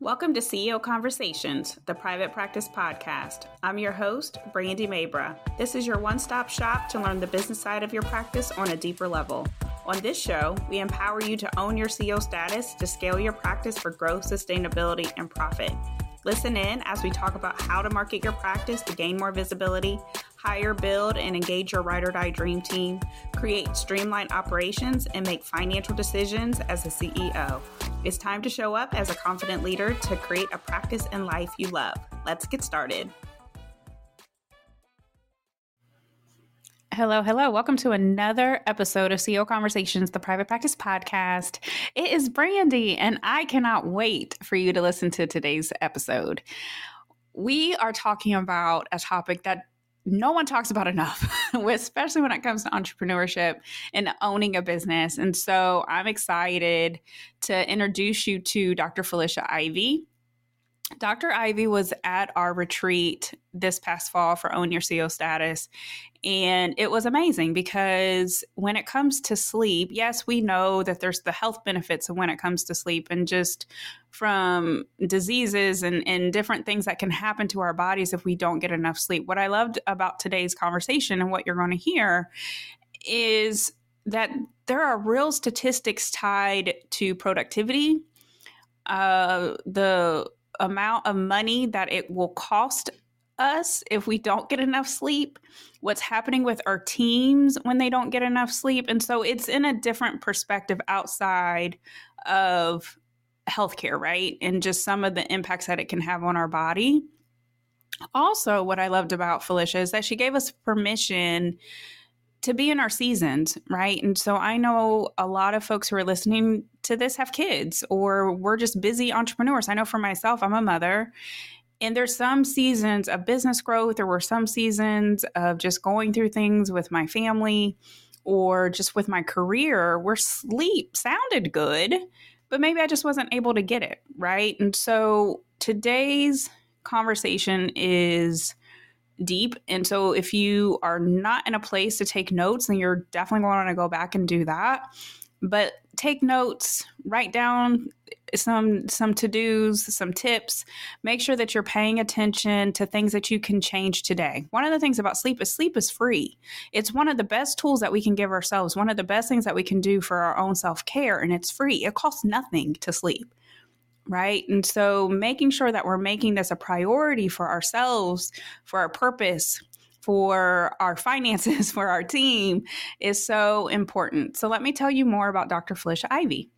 Welcome to CEO Conversations, the private practice podcast. I'm your host, Brandy Mabra. This is your one stop shop to learn the business side of your practice on a deeper level. On this show, we empower you to own your CEO status to scale your practice for growth, sustainability, and profit. Listen in as we talk about how to market your practice to gain more visibility, hire, build, and engage your ride or die dream team, create streamlined operations, and make financial decisions as a CEO. It's time to show up as a confident leader to create a practice and life you love. Let's get started. Hello, hello. Welcome to another episode of CEO Conversations, the private practice podcast. It is Brandy, and I cannot wait for you to listen to today's episode. We are talking about a topic that no one talks about enough, especially when it comes to entrepreneurship and owning a business. And so I'm excited to introduce you to Dr. Felicia Ivey. Dr. Ivey was at our retreat this past fall for Own Your CEO status. And it was amazing because when it comes to sleep, yes, we know that there's the health benefits of when it comes to sleep and just from diseases and, and different things that can happen to our bodies if we don't get enough sleep. What I loved about today's conversation and what you're going to hear is that there are real statistics tied to productivity, uh, the amount of money that it will cost us if we don't get enough sleep, what's happening with our teams when they don't get enough sleep. And so it's in a different perspective outside of healthcare, right? And just some of the impacts that it can have on our body. Also, what I loved about Felicia is that she gave us permission to be in our seasons, right? And so I know a lot of folks who are listening to this have kids or we're just busy entrepreneurs. I know for myself, I'm a mother. And there's some seasons of business growth, there were some seasons of just going through things with my family or just with my career where sleep sounded good, but maybe I just wasn't able to get it, right? And so today's conversation is deep. And so if you are not in a place to take notes, then you're definitely going to want to go back and do that. But take notes, write down some some to-dos, some tips. Make sure that you're paying attention to things that you can change today. One of the things about sleep is sleep is free. It's one of the best tools that we can give ourselves, one of the best things that we can do for our own self-care and it's free. It costs nothing to sleep right? And so making sure that we're making this a priority for ourselves, for our purpose, for our finances, for our team is so important. So let me tell you more about Dr. Felicia Ivey.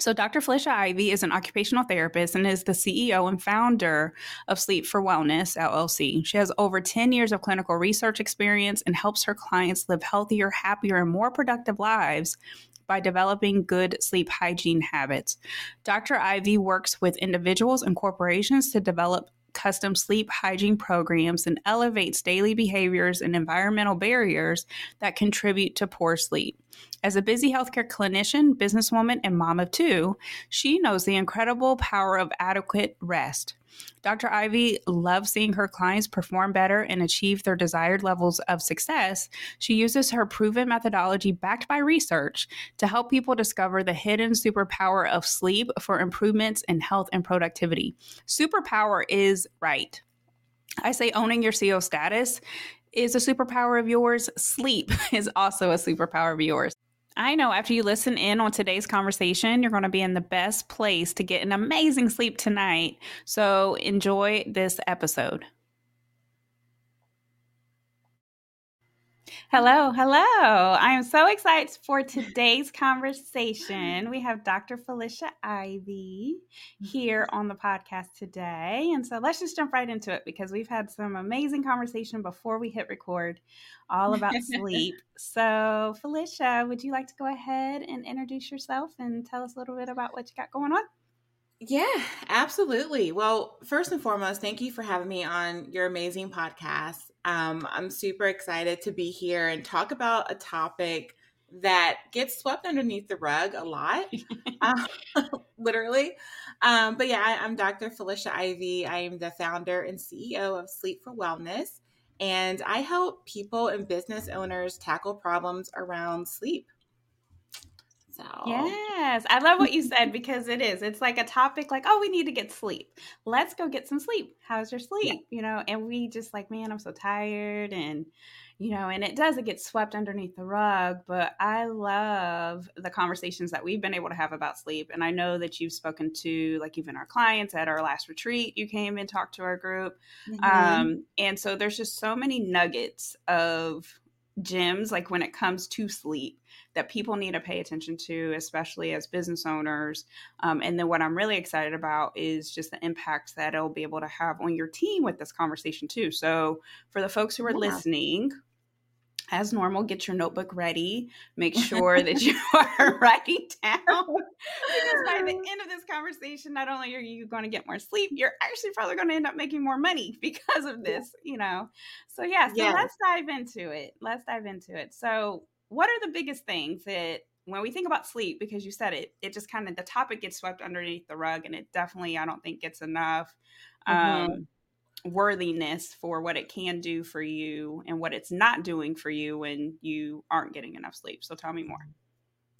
So, Dr. Felicia Ivey is an occupational therapist and is the CEO and founder of Sleep for Wellness LLC. She has over 10 years of clinical research experience and helps her clients live healthier, happier, and more productive lives by developing good sleep hygiene habits. Dr. Ivey works with individuals and corporations to develop custom sleep hygiene programs and elevates daily behaviors and environmental barriers that contribute to poor sleep. As a busy healthcare clinician, businesswoman, and mom of two, she knows the incredible power of adequate rest. Dr. Ivey loves seeing her clients perform better and achieve their desired levels of success. She uses her proven methodology backed by research to help people discover the hidden superpower of sleep for improvements in health and productivity. Superpower is right. I say owning your CEO status is a superpower of yours. Sleep is also a superpower of yours. I know after you listen in on today's conversation, you're going to be in the best place to get an amazing sleep tonight. So enjoy this episode. Hello, hello. I am so excited for today's conversation. We have Dr. Felicia Ivey here on the podcast today. And so let's just jump right into it because we've had some amazing conversation before we hit record all about sleep. So, Felicia, would you like to go ahead and introduce yourself and tell us a little bit about what you got going on? Yeah, absolutely. Well, first and foremost, thank you for having me on your amazing podcast. Um, I'm super excited to be here and talk about a topic that gets swept underneath the rug a lot, uh, literally. Um, but yeah, I, am Dr. Felicia Ivey. I am the founder and CEO of Sleep for Wellness, and I help people and business owners tackle problems around sleep. So, yes, I love what you said because it is. It's like a topic like, oh, we need to get sleep. Let's go get some sleep. How's your sleep? Yeah. You know, and we just like, man, I'm so tired. And, you know, and it does, it gets swept underneath the rug. But I love the conversations that we've been able to have about sleep. And I know that you've spoken to, like, even our clients at our last retreat, you came and talked to our group. Mm-hmm. Um, and so there's just so many nuggets of gems, like when it comes to sleep that people need to pay attention to, especially as business owners. Um, and then what I'm really excited about is just the impact that it'll be able to have on your team with this conversation too. So for the folks who are yeah. listening, as normal, get your notebook ready. Make sure that you are writing down. because by the end of this conversation, not only are you going to get more sleep, you're actually probably going to end up making more money because of this, you know. So, yeah, so yes. let's dive into it. Let's dive into it. So, what are the biggest things that when we think about sleep, because you said it, it just kind of the topic gets swept underneath the rug, and it definitely, I don't think, gets enough mm-hmm. um, worthiness for what it can do for you and what it's not doing for you when you aren't getting enough sleep. So, tell me more.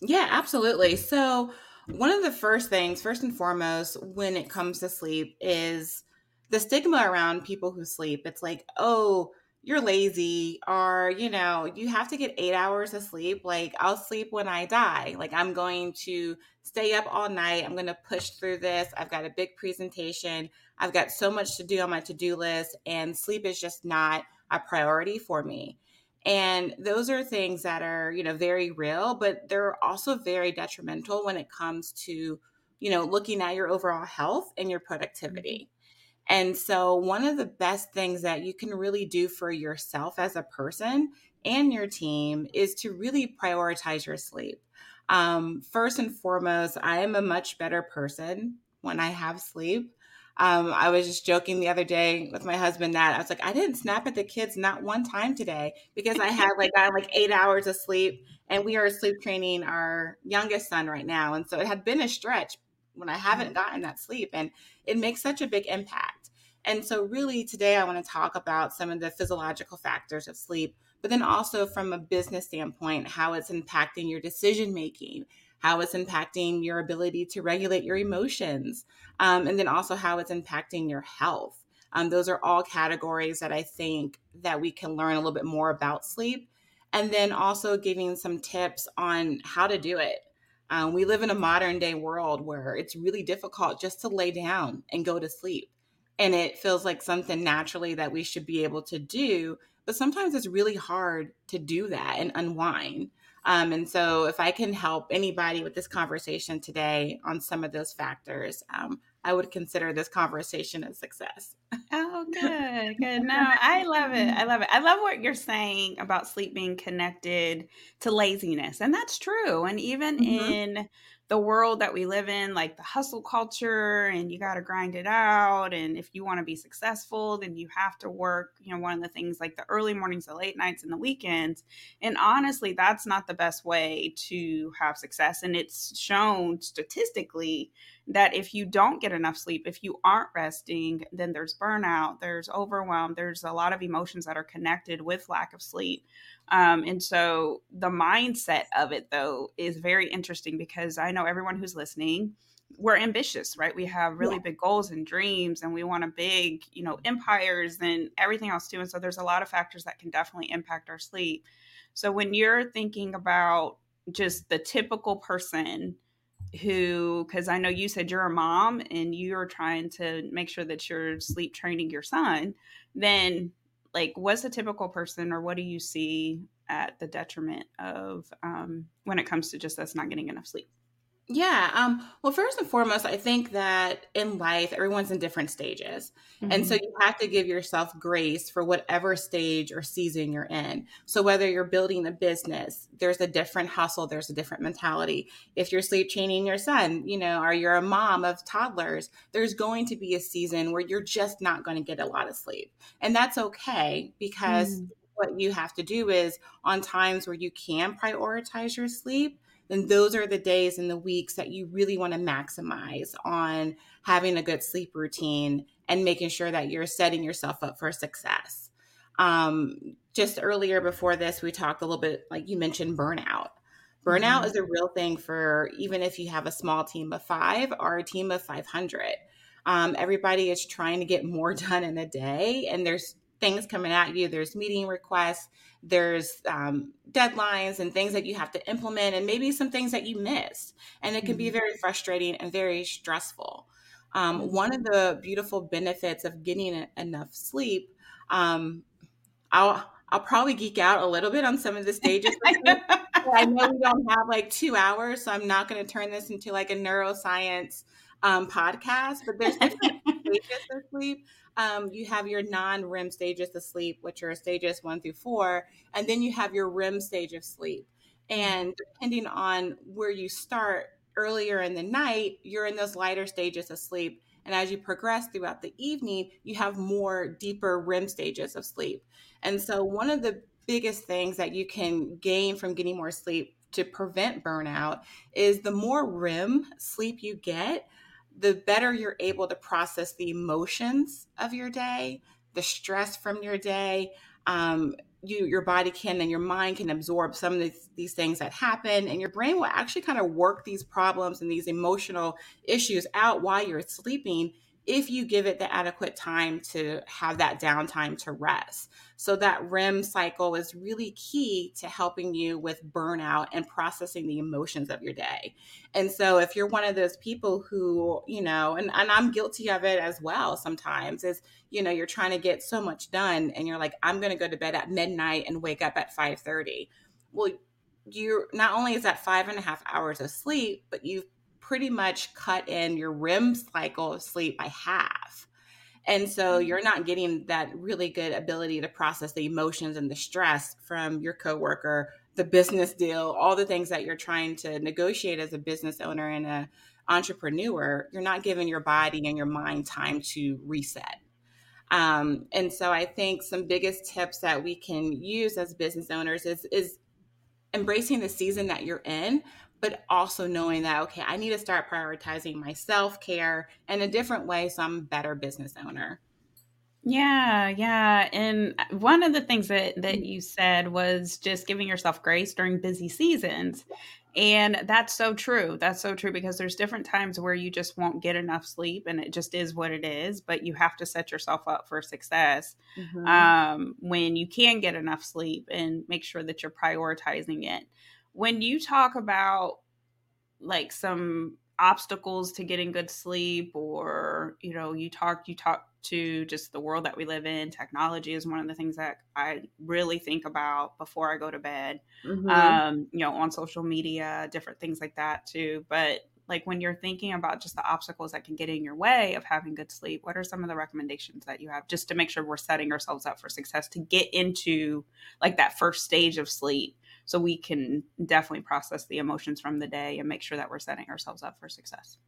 Yeah, absolutely. So, one of the first things, first and foremost, when it comes to sleep, is the stigma around people who sleep. It's like, oh, you're lazy or you know you have to get eight hours of sleep like i'll sleep when i die. Like i'm going to stay up all night i'm going to push through this i've got a big presentation i've got so much to do on my to-do list and sleep is just not a priority for me. And those are things that are you know very real but they're also very detrimental when it comes to you know looking at your overall health and your mm-hmm. productivity and so, one of the best things that you can really do for yourself as a person and your team is to really prioritize your sleep. Um, first and foremost, I am a much better person when I have sleep. Um, I was just joking the other day with my husband that I was like, I didn't snap at the kids not one time today because I had like got like eight hours of sleep, and we are sleep training our youngest son right now, and so it had been a stretch when I haven't mm-hmm. gotten that sleep, and it makes such a big impact. And so, really, today I want to talk about some of the physiological factors of sleep, but then also from a business standpoint, how it's impacting your decision making, how it's impacting your ability to regulate your emotions, um, and then also how it's impacting your health. Um, those are all categories that I think that we can learn a little bit more about sleep, and then also giving some tips on how to do it. Um, we live in a modern day world where it's really difficult just to lay down and go to sleep and it feels like something naturally that we should be able to do but sometimes it's really hard to do that and unwind. Um, and so if i can help anybody with this conversation today on some of those factors um, i would consider this conversation a success. Oh good good. No i love it i love it. I love what you're saying about sleep being connected to laziness and that's true and even mm-hmm. in the world that we live in, like the hustle culture, and you got to grind it out. And if you want to be successful, then you have to work, you know, one of the things like the early mornings, the late nights, and the weekends. And honestly, that's not the best way to have success. And it's shown statistically that if you don't get enough sleep, if you aren't resting, then there's burnout, there's overwhelm, there's a lot of emotions that are connected with lack of sleep. Um, and so the mindset of it, though, is very interesting because I know everyone who's listening, we're ambitious, right? We have really yeah. big goals and dreams, and we want a big, you know, empires and everything else too. And so there's a lot of factors that can definitely impact our sleep. So when you're thinking about just the typical person who because i know you said you're a mom and you're trying to make sure that you're sleep training your son then like what's a typical person or what do you see at the detriment of um, when it comes to just us not getting enough sleep yeah. Um, well, first and foremost, I think that in life, everyone's in different stages. Mm-hmm. And so mm-hmm. you have to give yourself grace for whatever stage or season you're in. So whether you're building a business, there's a different hustle, there's a different mentality. If you're sleep training your son, you know, or you're a mom of toddlers, there's going to be a season where you're just not going to get a lot of sleep. And that's okay because mm-hmm. what you have to do is on times where you can prioritize your sleep then those are the days and the weeks that you really want to maximize on having a good sleep routine and making sure that you're setting yourself up for success. Um, just earlier before this, we talked a little bit, like you mentioned, burnout. Burnout mm-hmm. is a real thing for even if you have a small team of five or a team of 500. Um, everybody is trying to get more done in a day, and there's things coming at you. There's meeting requests, there's um, deadlines, and things that you have to implement, and maybe some things that you missed. And it can mm-hmm. be very frustrating and very stressful. Um, mm-hmm. one of the beautiful benefits of getting enough sleep, um, I'll I'll probably geek out a little bit on some of the stages. I know we don't have like two hours, so I'm not going to turn this into like a neuroscience um, podcast. But there's different stages of sleep. Um, you have your non-REM stages of sleep, which are stages one through four, and then you have your REM stage of sleep. And depending on where you start earlier in the night, you're in those lighter stages of sleep. And as you progress throughout the evening, you have more deeper REM stages of sleep. And so, one of the biggest things that you can gain from getting more sleep to prevent burnout is the more REM sleep you get, the better you're able to process the emotions of your day, the stress from your day. Um, you, your body can and your mind can absorb some of these, these things that happen, and your brain will actually kind of work these problems and these emotional issues out while you're sleeping if you give it the adequate time to have that downtime to rest. So, that REM cycle is really key to helping you with burnout and processing the emotions of your day. And so, if you're one of those people who, you know, and, and I'm guilty of it as well sometimes, is, you know, you're trying to get so much done and you're like, I'm going to go to bed at midnight and wake up at 5 30. Well, you're not only is that five and a half hours of sleep, but you've pretty much cut in your REM cycle of sleep by half. And so mm-hmm. you're not getting that really good ability to process the emotions and the stress from your coworker, the business deal, all the things that you're trying to negotiate as a business owner and a entrepreneur. You're not giving your body and your mind time to reset. Um, and so I think some biggest tips that we can use as business owners is is embracing the season that you're in, but also knowing that, okay, I need to start prioritizing my self care in a different way so I'm a better business owner. Yeah, yeah. And one of the things that that you said was just giving yourself grace during busy seasons. And that's so true. That's so true because there's different times where you just won't get enough sleep and it just is what it is, but you have to set yourself up for success mm-hmm. um, when you can get enough sleep and make sure that you're prioritizing it when you talk about like some obstacles to getting good sleep or you know you talk you talk to just the world that we live in technology is one of the things that i really think about before i go to bed mm-hmm. um you know on social media different things like that too but like when you're thinking about just the obstacles that can get in your way of having good sleep what are some of the recommendations that you have just to make sure we're setting ourselves up for success to get into like that first stage of sleep so we can definitely process the emotions from the day and make sure that we're setting ourselves up for success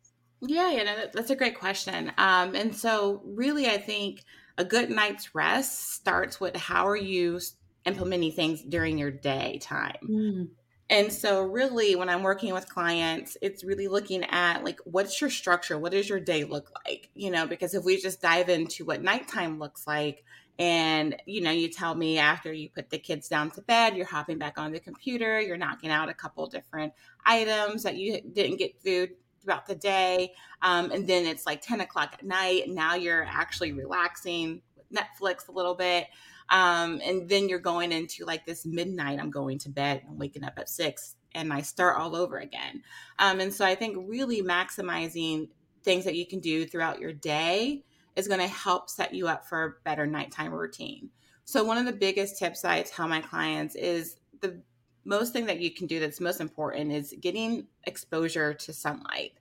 yeah yeah that's a great question um, and so really i think a good night's rest starts with how are you implementing things during your day time mm. And so, really, when I'm working with clients, it's really looking at like, what's your structure? What does your day look like? You know, because if we just dive into what nighttime looks like, and you know you tell me after you put the kids down to bed you're hopping back on the computer you're knocking out a couple different items that you didn't get through throughout the day. Um, and then it's like 10 o'clock at night now you're actually relaxing with netflix a little bit. Um, and then you're going into like this midnight i'm going to bed i'm waking up at six and i start all over again. Um, and so i think really maximizing things that you can do throughout your day is going to help set you up for a better nighttime routine. So, one of the biggest tips I tell my clients is the most thing that you can do that's most important is getting exposure to sunlight.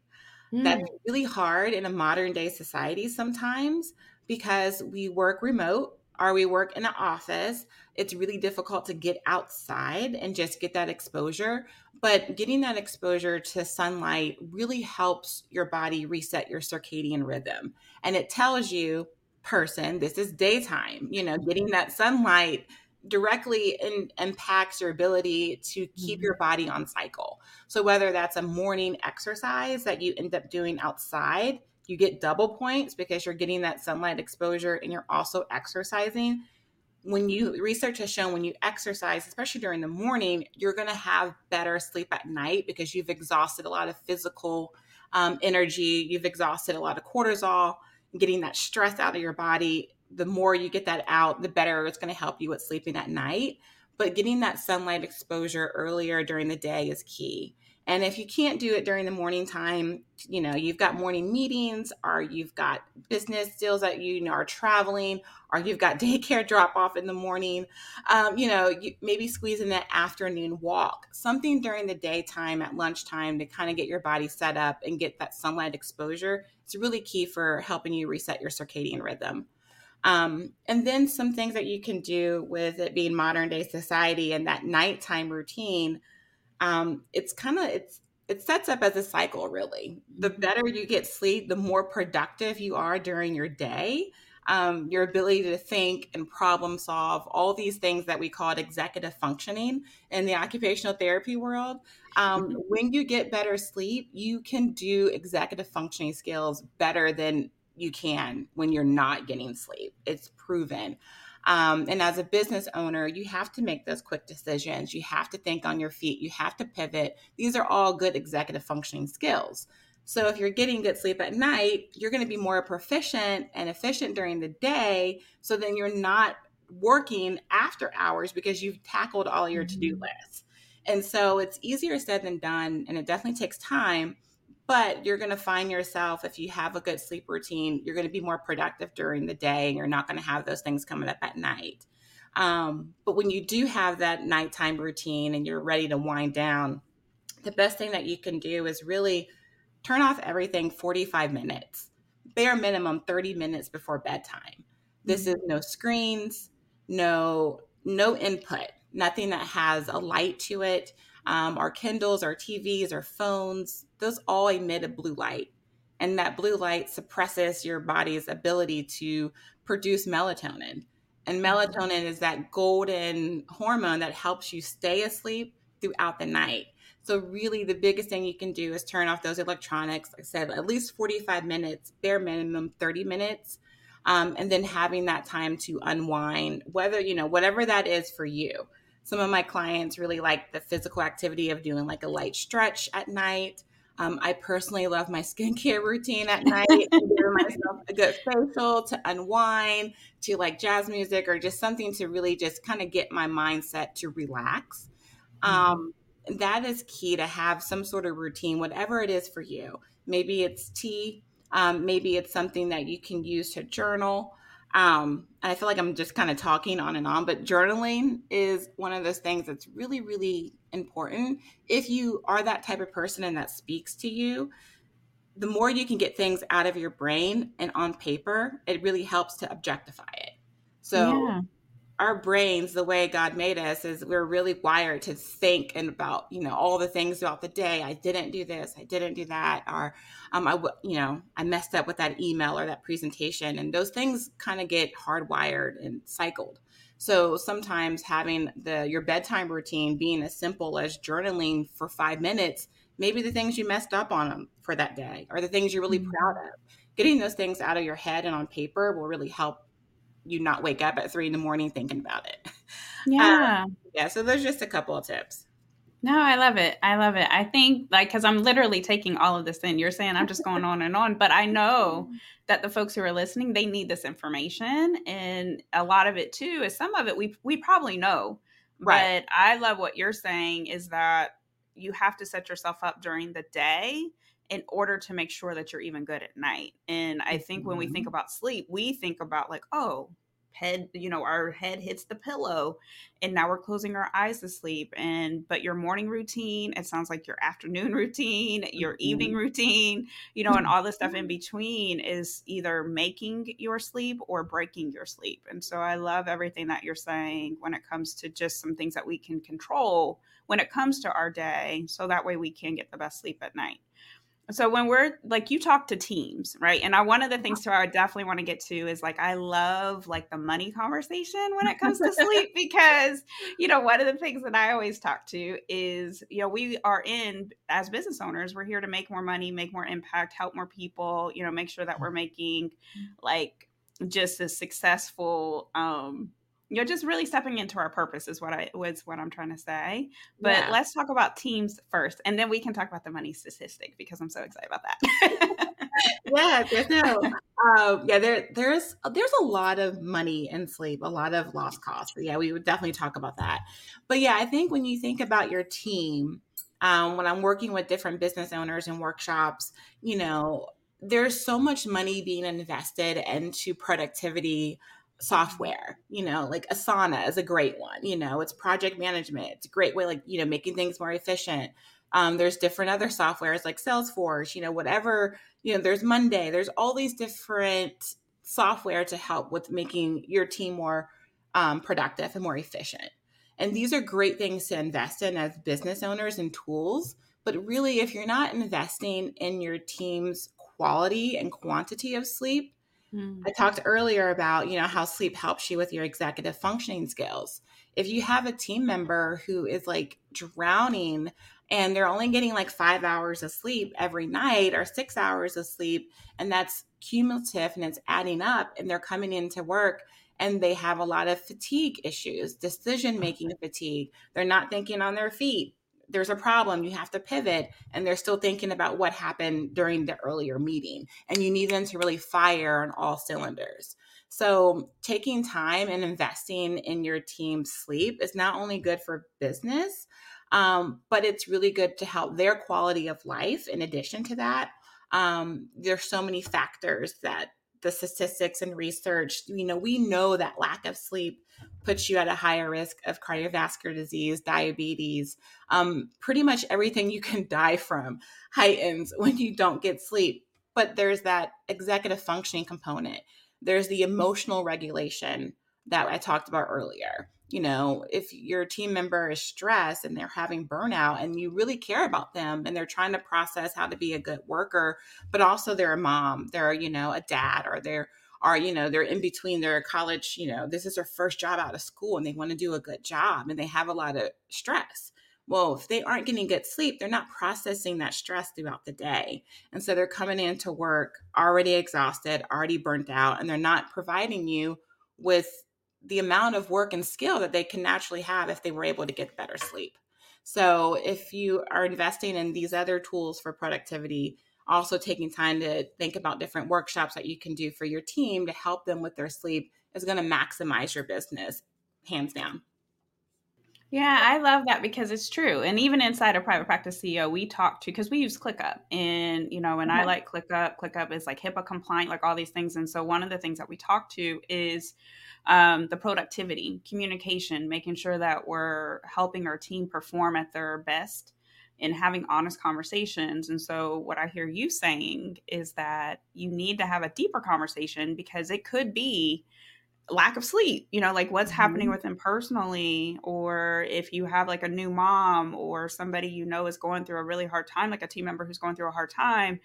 Mm. That's really hard in a modern day society sometimes because we work remote or we work in an office. It's really difficult to get outside and just get that exposure. But getting that exposure to sunlight really helps your body reset your circadian rhythm. And it tells you, person, this is daytime. You know, getting that sunlight directly in, impacts your ability to keep your mm-hmm. body on cycle. So, whether that's a morning exercise that you end up doing outside, you get double points because you're getting that sunlight exposure and you're also exercising when you research has shown when you exercise, especially during the morning, you're going to have better sleep at night because you've exhausted a lot of physical um, energy, you've exhausted a lot of cortisol, getting that stress out of your body. The more you get that out, the better it's going to help you with sleeping at night. But getting that sunlight exposure earlier during the day is key. And if you can't do it during the morning time, you know, you've got morning meetings or you've got business deals that you are traveling or you've got daycare drop off in the morning, um, you know, you, maybe squeeze in that afternoon walk, something during the daytime at lunchtime to kind of get your body set up and get that sunlight exposure. It's really key for helping you reset your circadian rhythm. Um, and then some things that you can do with it being modern day society and that nighttime routine um, it's kind of it's it sets up as a cycle really. The mm-hmm. better you get sleep the more productive you are during your day. Um, your ability to think and problem solve all these things that we call executive functioning in the occupational therapy world. Um, mm-hmm. when you get better sleep you can do executive functioning skills better than you can when you're not getting sleep. It's proven um, and as a business owner, you have to make those quick decisions. You have to think on your feet. You have to pivot. These are all good executive functioning skills. So if you're getting good sleep at night, you're going to be more proficient and efficient during the day. So then you're not working after hours because you've tackled all your to do mm-hmm. lists. And so it's easier said than done, and it definitely takes time but you're going to find yourself if you have a good sleep routine you're going to be more productive during the day and you're not going to have those things coming up at night. Um, but when you do have that nighttime routine and you're ready to wind down the best thing that you can do is really turn off everything 45 minutes bare minimum 30 minutes before bedtime. This mm-hmm. is no screens no no input nothing that has a light to it. Um, our Kindles, our TVs, our phones, those all emit a blue light. And that blue light suppresses your body's ability to produce melatonin. And mm-hmm. melatonin is that golden hormone that helps you stay asleep throughout the night. So, really, the biggest thing you can do is turn off those electronics. Like I said, at least 45 minutes, bare minimum 30 minutes. Um, and then having that time to unwind, whether, you know, whatever that is for you. Some of my clients really like the physical activity of doing like a light stretch at night. Um, I personally love my skincare routine at night, give myself a good facial to unwind, to like jazz music or just something to really just kind of get my mindset to relax. Mm-hmm. Um, that is key to have some sort of routine, whatever it is for you. Maybe it's tea, um, maybe it's something that you can use to journal. Um, I feel like I'm just kind of talking on and on, but journaling is one of those things that's really, really important. If you are that type of person and that speaks to you, the more you can get things out of your brain and on paper, it really helps to objectify it. So yeah our brains the way god made us is we're really wired to think and about you know all the things throughout the day i didn't do this i didn't do that or um, i you know i messed up with that email or that presentation and those things kind of get hardwired and cycled so sometimes having the your bedtime routine being as simple as journaling for five minutes maybe the things you messed up on them for that day or the things you're really mm-hmm. proud of getting those things out of your head and on paper will really help you not wake up at three in the morning thinking about it. Yeah. Um, yeah. So there's just a couple of tips. No, I love it. I love it. I think like because I'm literally taking all of this in. You're saying I'm just going on and on, but I know that the folks who are listening they need this information, and a lot of it too is some of it we we probably know. Right. But I love what you're saying is that you have to set yourself up during the day in order to make sure that you're even good at night. And I think when we think mm-hmm. about sleep, we think about like, oh, head, you know, our head hits the pillow and now we're closing our eyes to sleep. And but your morning routine, it sounds like your afternoon routine, your mm-hmm. evening routine, you know, and all the stuff in mm-hmm. between is either making your sleep or breaking your sleep. And so I love everything that you're saying when it comes to just some things that we can control when it comes to our day so that way we can get the best sleep at night so when we're like you talk to teams right? And i one of the things too i definitely want to get to is like i love like the money conversation when it comes to sleep because you know one of the things that i always talk to is you know we are in as business owners we're here to make more money make more impact help more people you know make sure that we're making like just a successful um you know, just really stepping into our purpose is what I was what I'm trying to say. But yeah. let's talk about teams first, and then we can talk about the money statistic because I'm so excited about that. yeah, no, um, yeah. There, there's there's a lot of money in sleep, a lot of lost costs. Yeah, we would definitely talk about that. But yeah, I think when you think about your team, um, when I'm working with different business owners and workshops, you know, there's so much money being invested into productivity software you know like asana is a great one you know it's project management it's a great way like you know making things more efficient. Um, there's different other softwares like salesforce you know whatever you know there's monday there's all these different software to help with making your team more um, productive and more efficient. And these are great things to invest in as business owners and tools but really if you're not investing in your team's quality and quantity of sleep Mm. I talked earlier about, you know, how sleep helps you with your executive functioning skills. If you have a team member who is like drowning and they're only getting like 5 hours of sleep every night or 6 hours of sleep and that's cumulative and it's adding up and they're coming into work and they have a lot of fatigue issues, decision making fatigue. They're not thinking on their feet there's a problem, you have to pivot, and they're still thinking about what happened during the earlier meeting. And you need them to really fire on all cylinders. So, taking time and investing in your team's sleep is not only good for business, um, but it's really good to help their quality of life. In addition to that, um, there's so many factors that the statistics and research, you know, we know that lack of sleep puts you at a higher risk of cardiovascular disease, diabetes, um, pretty much everything you can die from heightens when you don't get sleep. But there's that executive functioning component. There's the emotional regulation that I talked about earlier you know, if your team member is stressed and they're having burnout and you really care about them and they're trying to process how to be a good worker, but also they're a mom, they're, you know, a dad or they're, are, you know, they're in between their college, you know, this is their first job out of school and they want to do a good job and they have a lot of stress. Well, if they aren't getting good sleep, they're not processing that stress throughout the day. And so they're coming into work already exhausted, already burnt out, and they're not providing you with the amount of work and skill that they can naturally have if they were able to get better sleep. So, if you are investing in these other tools for productivity, also taking time to think about different workshops that you can do for your team to help them with their sleep is going to maximize your business, hands down. Yeah, I love that because it's true. And even inside a private practice CEO, we talk to because we use ClickUp, and you know, and I like ClickUp. ClickUp is like HIPAA compliant, like all these things. And so one of the things that we talk to is um, the productivity, communication, making sure that we're helping our team perform at their best and having honest conversations. And so, what I hear you saying is that you need to have a deeper conversation because it could be lack of sleep, you know, like what's mm-hmm. happening with them personally, or if you have like a new mom or somebody you know is going through a really hard time, like a team member who's going through a hard time,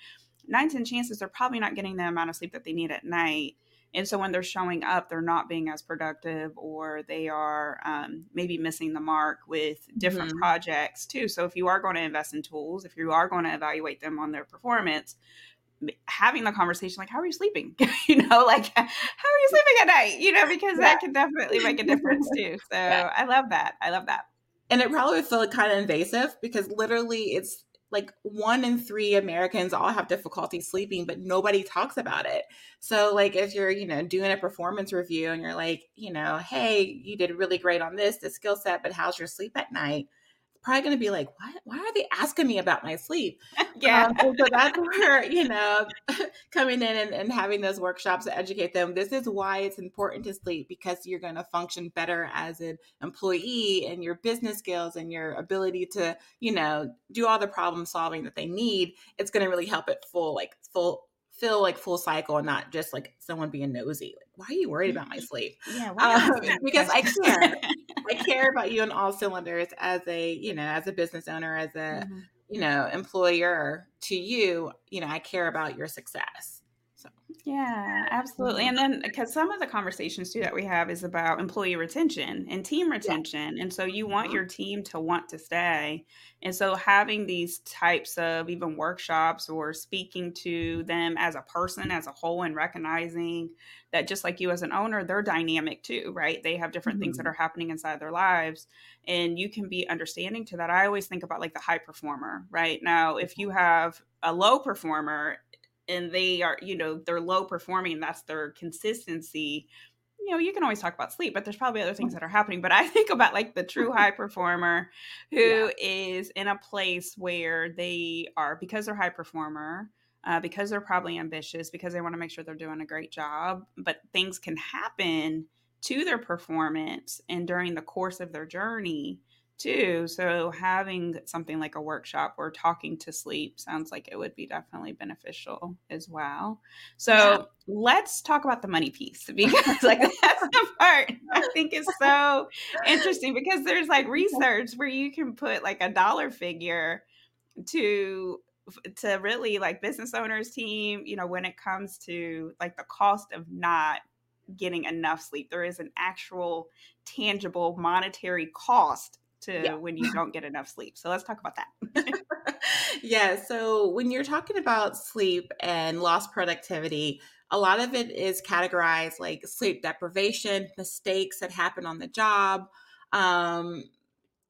nine, 10 chances they're probably not getting the amount of sleep that they need at night. And so when they're showing up, they're not being as productive or they are um, maybe missing the mark with different mm-hmm. projects too. So if you are going to invest in tools, if you are going to evaluate them on their performance, having the conversation like how are you sleeping you know like how are you sleeping at night you know because yeah. that can definitely make a difference too so yeah. i love that i love that and it probably would feel kind of invasive because literally it's like one in three Americans all have difficulty sleeping, but nobody talks about it. So, like, if you're, you know, doing a performance review and you're like, you know, hey, you did really great on this, the skill set, but how's your sleep at night? Probably going to be like, what? Why are they asking me about my sleep? yeah. Um, so that's where, you know, coming in and, and having those workshops to educate them. This is why it's important to sleep because you're going to function better as an employee and your business skills and your ability to, you know, do all the problem solving that they need. It's going to really help it full, like full feel like full cycle and not just like someone being nosy. Like, why are you worried about my sleep? Yeah, um, because I care. Care about you on all cylinders as a, you know, as a business owner, as a, mm-hmm. you know, employer to you, you know, I care about your success. Yeah, absolutely. And then because some of the conversations too that we have is about employee retention and team retention. Yeah. And so you want mm-hmm. your team to want to stay. And so having these types of even workshops or speaking to them as a person as a whole and recognizing that just like you as an owner, they're dynamic too, right? They have different mm-hmm. things that mm-hmm. are happening inside their lives. And you can be understanding to that. I always think about like the high performer, right? Now, if you have a low performer and they are you know they're low performing that's their consistency you know you can always talk about sleep but there's probably other things that are happening but i think about like the true high performer who yeah. is in a place where they are because they're high performer uh, because they're probably ambitious because they want to make sure they're doing a great job but things can happen to their performance and during the course of their journey too. So having something like a workshop or talking to sleep sounds like it would be definitely beneficial as well. So yeah. let's talk about the money piece because like that's the part I think is so interesting because there's like research where you can put like a dollar figure to to really like business owners team, you know, when it comes to like the cost of not getting enough sleep. There is an actual tangible monetary cost to yeah. when you don't get enough sleep. So let's talk about that. yeah. So when you're talking about sleep and lost productivity, a lot of it is categorized like sleep deprivation, mistakes that happen on the job, um,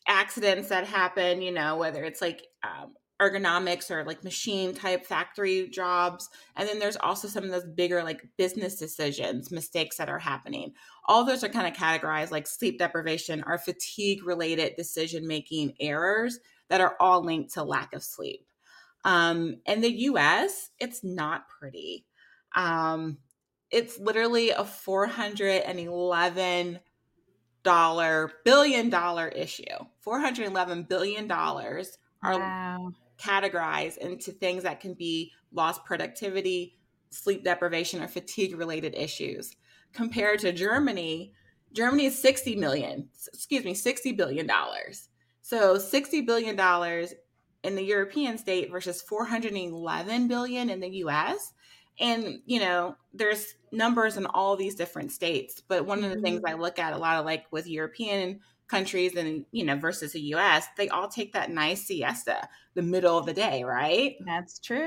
accidents that happen, you know, whether it's like um, ergonomics or like machine type factory jobs. And then there's also some of those bigger like business decisions, mistakes that are happening. All those are kind of categorized like sleep deprivation or fatigue related decision making errors that are all linked to lack of sleep. Um, in the US, it's not pretty. Um, it's literally a 411 dollar billion dollar issue 411 billion dollars are wow categorize into things that can be lost productivity, sleep deprivation, or fatigue related issues. Compared to Germany, Germany is 60 million, excuse me, 60 billion dollars. So 60 billion dollars in the European state versus 411 billion in the US. And, you know, there's numbers in all these different states. But one of the things mm-hmm. I look at a lot of like with European countries and you know versus the US, they all take that nice siesta the middle of the day, right? That's true.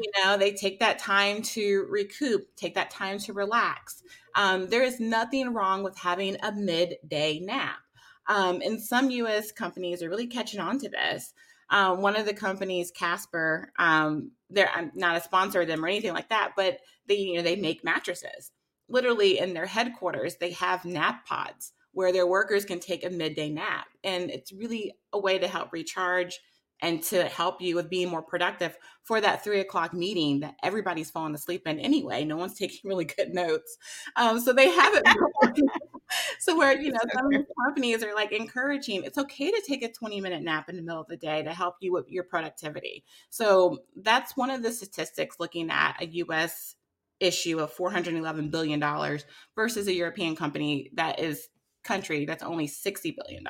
You know, they take that time to recoup, take that time to relax. Um, there is nothing wrong with having a midday nap. Um, and some US companies are really catching on to this. Um, one of the companies, Casper, um, they're I'm not a sponsor of them or anything like that, but they you know they make mattresses. Literally in their headquarters, they have nap pods where their workers can take a midday nap. And it's really a way to help recharge and to help you with being more productive for that three o'clock meeting that everybody's falling asleep in anyway. No one's taking really good notes. Um, so they have it. so where, you know, some companies are like encouraging, it's okay to take a 20 minute nap in the middle of the day to help you with your productivity. So that's one of the statistics looking at a US issue of $411 billion versus a European company that is country that's only $60 billion.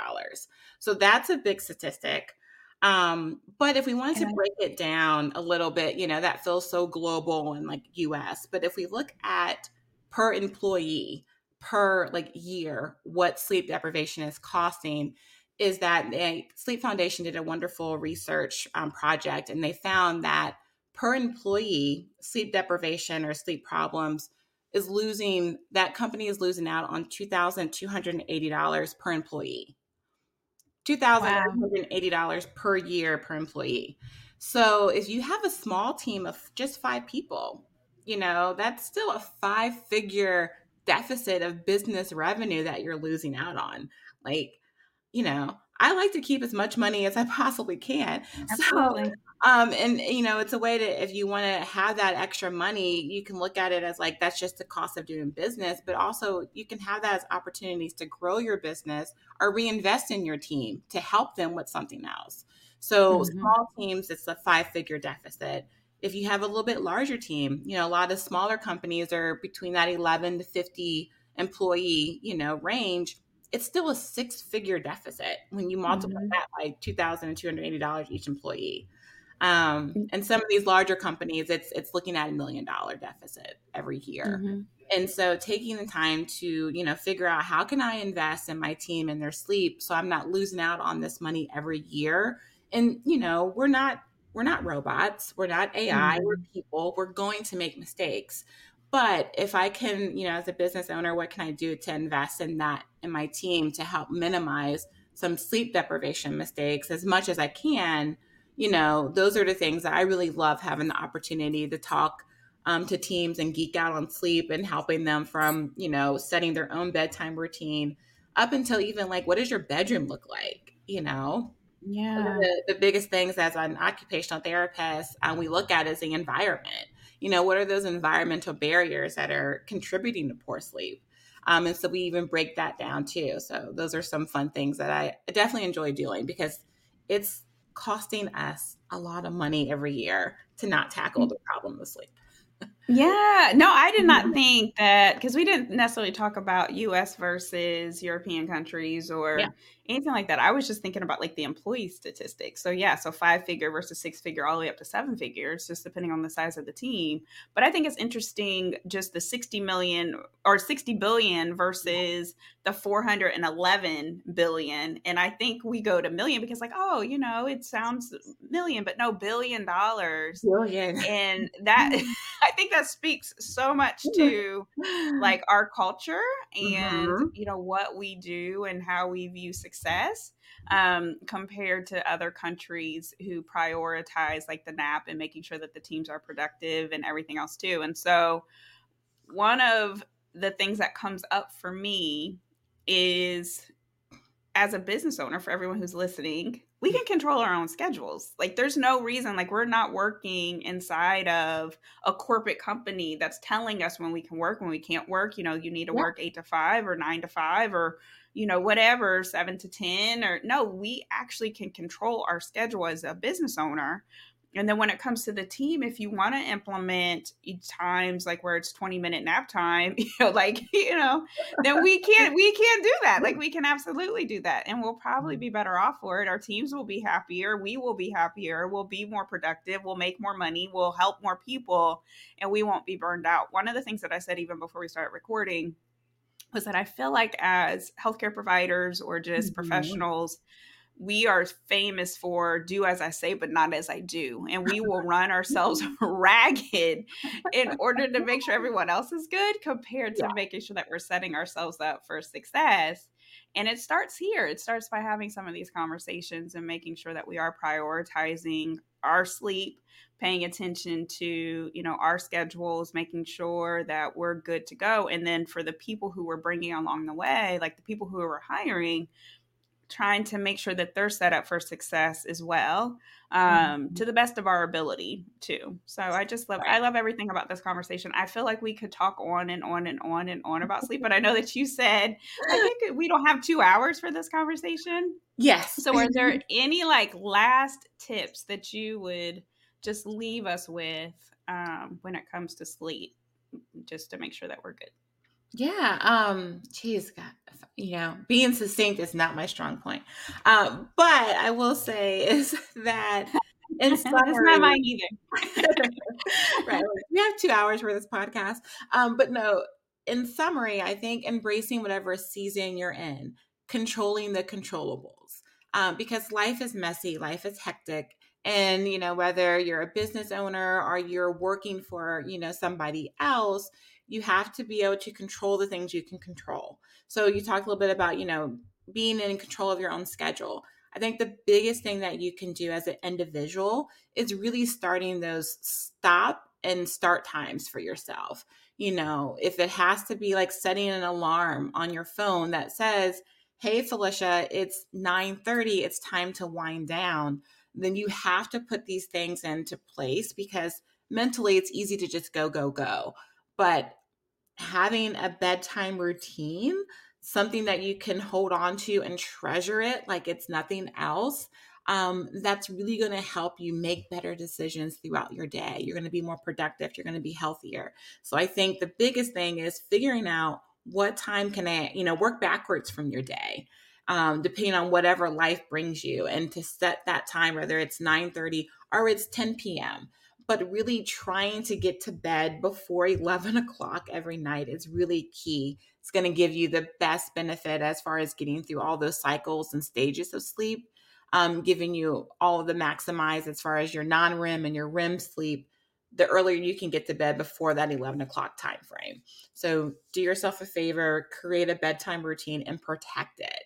So that's a big statistic. Um, but if we wanted to break it down a little bit, you know, that feels so global and like US. But if we look at per employee, per like year, what sleep deprivation is costing, is that the Sleep Foundation did a wonderful research um, project and they found that per employee, sleep deprivation or sleep problems is losing that company is losing out on $2,280 per employee. $2,280 wow. per year per employee. So if you have a small team of just five people, you know, that's still a five figure deficit of business revenue that you're losing out on. Like, you know, I like to keep as much money as I possibly can. Absolutely. So, um, and you know, it's a way to if you want to have that extra money, you can look at it as like that's just the cost of doing business, but also you can have that as opportunities to grow your business or reinvest in your team to help them with something else. So mm-hmm. small teams, it's a five-figure deficit. If you have a little bit larger team, you know, a lot of smaller companies are between that 11 to 50 employee, you know, range it's still a six figure deficit when you multiply mm-hmm. that by $2,280 each employee. Um, mm. and some of these larger companies, it's it's looking at a million dollar deficit every year. Mm-hmm. And so taking the time to, you know, figure out how can I invest in my team and their sleep so I'm not losing out on this money every year. And, you know, we're not we're not robots, we're not AI, mm-hmm. we're people. We're going to make mistakes. But if I can, you know, as a business owner, what can I do to invest in that in my team to help minimize some sleep deprivation mistakes as much as I can? You know, those are the things that I really love having the opportunity to talk um, to teams and geek out on sleep and helping them from, you know, setting their own bedtime routine up until even like, what does your bedroom look like? You know? Yeah. The, the, biggest things as an occupational therapist um, we look at is the environment. You know, what are those environmental barriers that are contributing to poor sleep? Um, and so we even break that down too. So those are some fun things that I definitely enjoy doing because it's costing us a lot of money every year to not tackle mm. the problem of sleep. Yeah, no, I did not mm-hmm. think that because we didn't necessarily talk about US versus European countries or yeah. anything like that. I was just thinking about like the employee statistics. So, yeah, so five figure versus six figure, all the way up to seven figures, just depending on the size of the team. But I think it's interesting just the 60 million or 60 billion versus the 411 billion. And I think we go to million because, like, oh, you know, it sounds million, but no, billion dollars. Billion. And that, mm-hmm. I think that speaks so much to like our culture and, mm-hmm. you know, what we do and how we view success um, compared to other countries who prioritize like the nap and making sure that the teams are productive and everything else too. And so, one of the things that comes up for me is as a business owner for everyone who's listening we can control our own schedules. Like there's no reason like we're not working inside of a corporate company that's telling us when we can work when we can't work. You know you need to yeah. work 8 to 5 or 9 to 5 or you know whatever 7 to 10 or no we actually can control our schedule as a business owner and then when it comes to the team if you want to implement times like where it's 20 minute nap time you know like you know then we can't we can't do that. Like we can absolutely do that and we'll probably be better off for it. Our teams will be happier. We will be happier. We'll be more productive. We'll make more money. We'll help more people and we won't be burned out. One of the things that i said even before we started recording was that i feel like as healthcare providers or just mm-hmm. professionals we are famous for do as I say, but not as I do. And we will run ourselves ragged in order to make sure everyone else is good compared to yeah. making sure that we're setting ourselves up for success. And it starts here. It starts by having some of these conversations and making sure that we are prioritizing our sleep, paying attention to, you know, our schedules, making sure that we're good to go. And then for the people who we're bringing along the way, like the people who we're hiring, trying to make sure that they're set up for success as well um, mm-hmm. to the best of our ability too. So i just love i love everything about this conversation. I feel like we could talk on and on and on and on about sleep but i know that you said i think we don't have two hours for this conversation. Yes. So are there any like last tips that you would just leave us with um, when it comes to sleep just to make sure that we're good yeah. Um, geez, God, you know, being succinct is not my strong point. Uh, but I will say is that in summary, it's not mine either. right. We have two hours for this podcast. Um, but no, in summary, I think embracing whatever season you're in, controlling the controllables. Um, because life is messy, life is hectic. And, you know, whether you're a business owner or you're working for, you know, somebody else, you have to be able to control the things you can control. So you talked a little bit about, you know, being in control of your own schedule. I think the biggest thing that you can do as an individual is really starting those stop and start times for yourself. You know, if it has to be like setting an alarm on your phone that says, "Hey Felicia, it's 9:30, it's time to wind down." Then you have to put these things into place because mentally it's easy to just go go go. But having a bedtime routine, something that you can hold on to and treasure it like it's nothing else, um, that's really going to help you make better decisions throughout your day. You're going to be more productive. You're going to be healthier. So I think the biggest thing is figuring out what time can I, you know, work backwards from your day. Um, depending on whatever life brings you and to set that time whether it's 9 30 or it's 10 p.m but really trying to get to bed before 11 o'clock every night is really key. It's going to give you the best benefit as far as getting through all those cycles and stages of sleep, um, giving you all of the maximize as far as your non REM and your REM sleep. The earlier you can get to bed before that 11 o'clock time frame. So do yourself a favor, create a bedtime routine and protect it.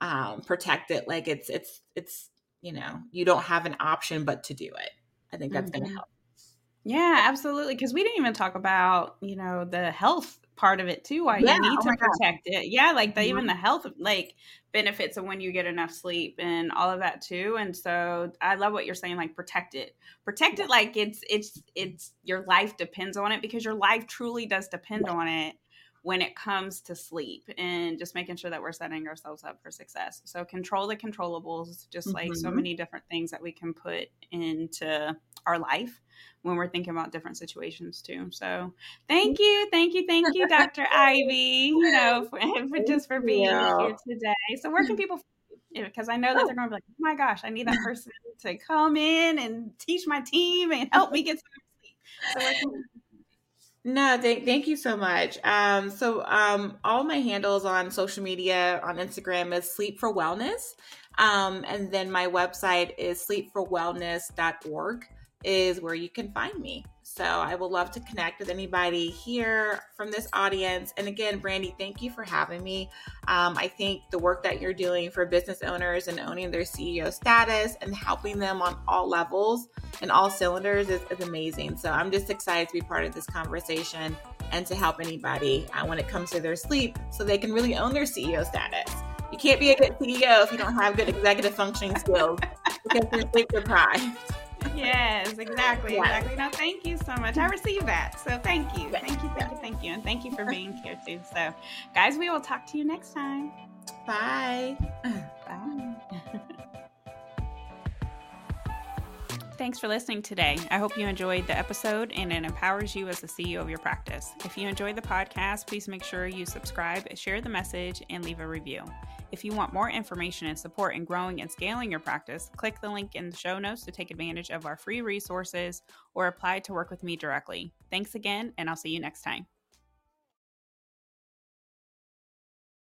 Um, protect it like it's it's it's you know you don't have an option but to do it. I think that's mm-hmm. going to help. Yeah, absolutely. Because we didn't even talk about, you know, the health part of it too. Why yeah, you need oh to protect God. it. Yeah, like the, mm-hmm. even the health like benefits of when you get enough sleep and all of that too. And so I love what you're saying. Like protect it, protect it. Like it's it's it's your life depends on it because your life truly does depend on it when it comes to sleep and just making sure that we're setting ourselves up for success. So control the controllables, just mm-hmm. like so mm-hmm. many different things that we can put into our life when we're thinking about different situations too. So thank you, thank you, thank you, Dr. Ivey, you know, for, for just for being here today. So where can people because I know that they're going to be like, oh my gosh, I need that person to come in and teach my team and help me get some sleep. So no, thank, thank you so much. Um, so um, all my handles on social media on Instagram is Sleep for Wellness. Um, and then my website is sleepforwellness.org is where you can find me. So I would love to connect with anybody here from this audience. And again, Brandy, thank you for having me. Um, I think the work that you're doing for business owners and owning their CEO status and helping them on all levels and all cylinders is, is amazing. So I'm just excited to be part of this conversation and to help anybody uh, when it comes to their sleep so they can really own their CEO status. You can't be a good CEO if you don't have good executive functioning skills because you're sleep deprived yes, exactly, exactly. No, thank you so much. I received that. So thank you. Thank you, thank you, thank you. And thank you for being here too. So guys, we will talk to you next time. Bye. Bye. Thanks for listening today. I hope you enjoyed the episode and it empowers you as the CEO of your practice. If you enjoyed the podcast, please make sure you subscribe, share the message, and leave a review. If you want more information and support in growing and scaling your practice, click the link in the show notes to take advantage of our free resources or apply to work with me directly. Thanks again, and I'll see you next time.